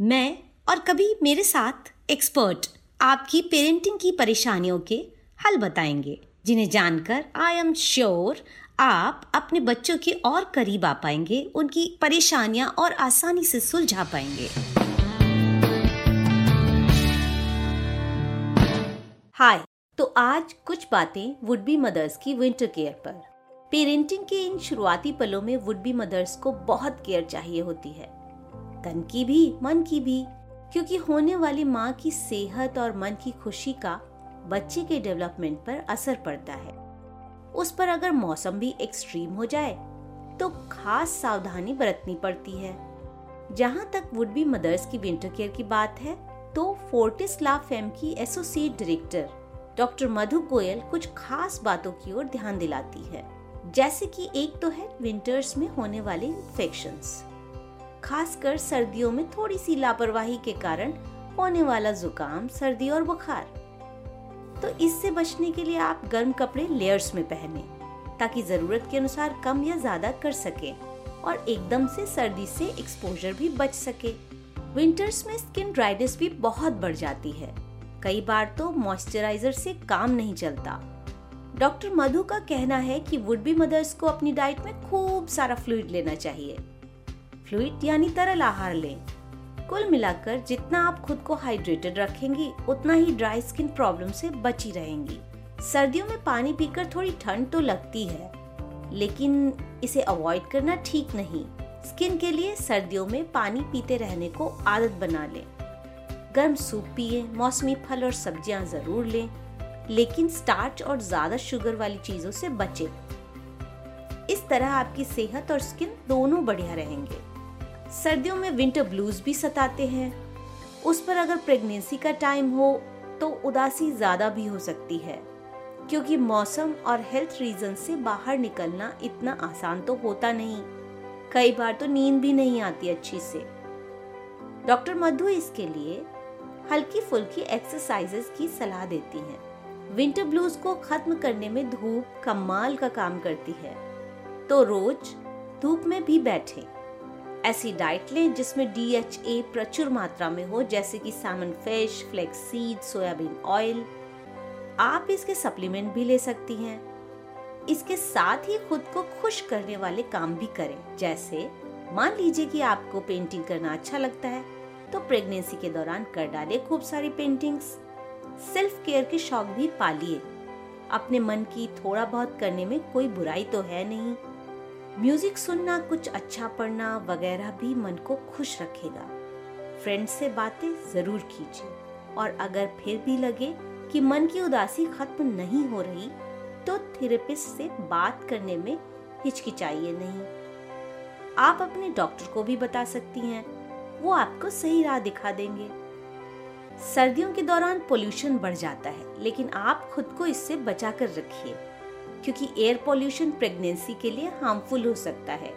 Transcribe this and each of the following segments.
मैं और कभी मेरे साथ एक्सपर्ट आपकी पेरेंटिंग की परेशानियों के हल बताएँगे, जिन्हें जानकर आई एम श्योर आप अपने बच्चों के और करीब आ पाएँगे, उनकी परेशानियाँ और आसानी से सुलझा पाएँगे। हाय तो आज कुछ बातें वुड बी मदर्स की विंटर केयर पर। पेरेंटिंग के इन शुरुआती पलों में वुड बी मदर्स को बहुत केयर चाहिए होती है। तन की भी, मन की भी, क्योंकि होने वाली माँ की सेहत और मन की खुशी का बच्चे के डेवलपमेंट पर असर पड़ता है। उस पर अगर मौसम भी एक्सट्रीम हो जाए तो खास सावधानी बरतनी पड़ती है। जहाँ तक वुड बी मदर्स की विंटर केयर की बात है तो फोर्टिस ला फेम की associate director doctor Madhu Goyal कुछ खास बातों की ओर ध्यान दिलाती है। जैसे कि एक तो है विंटर्स में होने वाले इन्फेक्शंस खासकर सर्दियों में थोड़ी सी लापरवाही के कारण होने वाला जुकाम, सर्दी और बुखार। तो इससे बचने के लिए आप गर्म कपड़े लेयर्स में पहने, ताकि ज़रूरत के अनुसार कम या ज़्यादा कर सके और एकदम से सर्दी से एक्सपोजर भी बच सके। विंटर्स में स्किन ड्राइनेस भी बहुत बढ़ जाती है। कई बार तो मॉइस्चराइजर से काम नहीं चलता। डॉक्टर मधु का कहना है कि वुड बी मदर्स को अपनी डाइट में खूब सारा फ्लूड लेना चाहिए। फ्लूइड यानी तरल आहार लें। कुल मिलाकर जितना आप खुद को हाइड्रेटेड रखेंगी, उतना ही ड्राई स्किन प्रॉब्लम से बची रहेंगी। सर्दियों में पानी पीकर थोड़ी ठंड तो लगती है, लेकिन इसे अवॉइड करना ठीक नहीं। स्किन के लिए सर्दियों में पानी पीते रहने को आदत बना लें। गर्म सूप पिए, मौसमी फल और सब्ज़ियाँ ज़रूर लें, लेकिन स्टार्च और ज़्यादा शुगर वाली चीज़ों से बचें। इस तरह आपकी सेहत और स्किन दोनों बढ़िया रहेंगे। सर्दियों में विंटर ब्लूज भी सताते हैं। उस पर अगर प्रेगनेंसी का टाइम हो तो उदासी ज़्यादा भी हो सकती है। क्योंकि मौसम और हेल्थ रीजन से बाहर निकलना इतना आसान तो होता नहीं। कई बार तो नींद भी नहीं आती अच्छी से। डॉक्टर मधु इसके लिए हल्की फुल्की एक्सरसाइजेस की सलाह देती हैं। विंटर ब्लूज को खत्म करने में धूप कमाल का काम करती है। तो रोज धूप में भी बैठें। ऐसी डाइट लें जिसमें ए प्रचुर मात्रा में हो, जैसे कि salmon fish flax seed soybean oil आप इसके सप्लीमेंट भी ले सकती हैं। इसके साथ ही खुद को खुश करने वाले काम भी करें, जैसे मान लीजिए कि आपको पेंटिंग करना अच्छा लगता है तो प्रेगनेंसी के दौरान कर डाले खूब सारी पेंटिंग्स सेल्फ केयर के शौक भी पालिए। अपने मन की थोड़ा बहुत करने में कोई बुराई तो है नहीं। म्यूज़िक सुनना, कुछ अच्छा पढ़ना वगैरह भी मन को खुश रखेगा। फ्रेंड से बातें ज़रूर कीजिए और अगर फिर भी लगे कि मन की उदासी खत्म नहीं हो रही तो थेरेपिस्ट से बात करने में हिचकिचाइए नहीं। आप अपने डॉक्टर को भी बता सकती हैं। वो आपको सही राह दिखा देंगे। सर्दियों के दौरान पोल्यूशन बढ़ जाता है, लेकिन आप खुद को इससे बचा कर रखिए। क्योंकि एयर पॉल्यूशन प्रेगनेंसी के लिए हार्मफुल हो सकता है।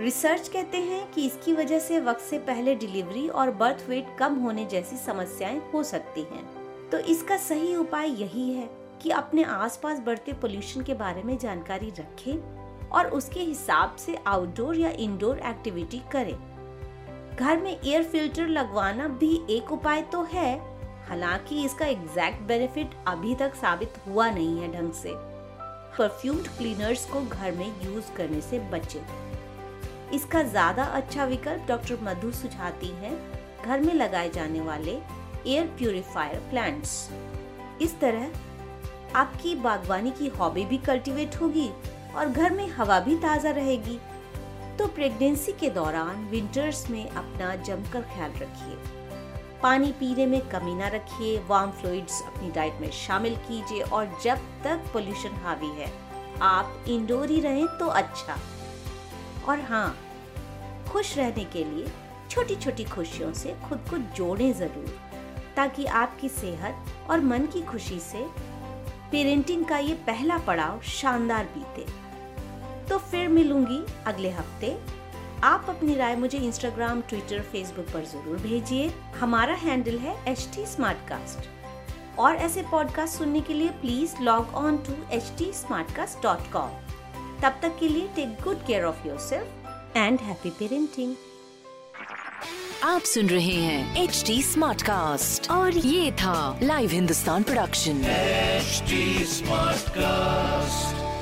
रिसर्च कहते हैं कि इसकी वजह से वक्त से पहले डिलीवरी और बर्थ वेट कम होने जैसी समस्याएँ हो सकती हैं। तो इसका सही उपाय यही है कि अपने आसपास बढ़ते पोल्यूशन के बारे में जानकारी रखें और उसके हिसाब से आउटडोर या इंडोर एक्टिविटी करें। घर में एयर फ़िल्टर लगवाना भी एक उपाय तो है, हालाँकि इसका एग्जैक्ट बेनिफिट अभी तक साबित हुआ नहीं है ढंग से। परफ्यूम्ड क्लीनर्स को घर में यूज़ करने से बचें। इसका ज़्यादा अच्छा विकल्प डॉक्टर मधु सुझाती हैं, घर में लगाए जाने वाले एयर प्यूरिफायर प्लांट्स इस तरह आपकी बागवानी की हॉबी भी कल्टीवेट होगी और घर में हवा भी ताज़ा रहेगी। तो प्रेगनेंसी के दौरान विंटर्स में अपना जमकर ख्याल रखिए। पानी पीने में कमी ना रखिए वार्म फ्लूइड्स अपनी डाइट में शामिल कीजिए और जब तक पोल्यूशन हावी है, आप इंडोर ही रहें तो अच्छा। और हाँ खुश रहने के लिए छोटी छोटी खुशियों से खुद को जोड़ें ज़रूर, ताकि आपकी सेहत और मन की खुशी से पेरेंटिंग का ये पहला पड़ाव शानदार बीते। तो फिर मिलूँगी अगले हफ़्ते। आप अपनी राय मुझे इंस्टाग्राम ट्विटर फेसबुक पर ज़रूर भेजिए। हमारा हैंडल है एच टी और ऐसे पॉडकास्ट सुनने के लिए please log on to H T तब तक के लिए take good care of your self and happy parenting आप सुन रहे हैं एच टी और ये था live Hindustan production smart cast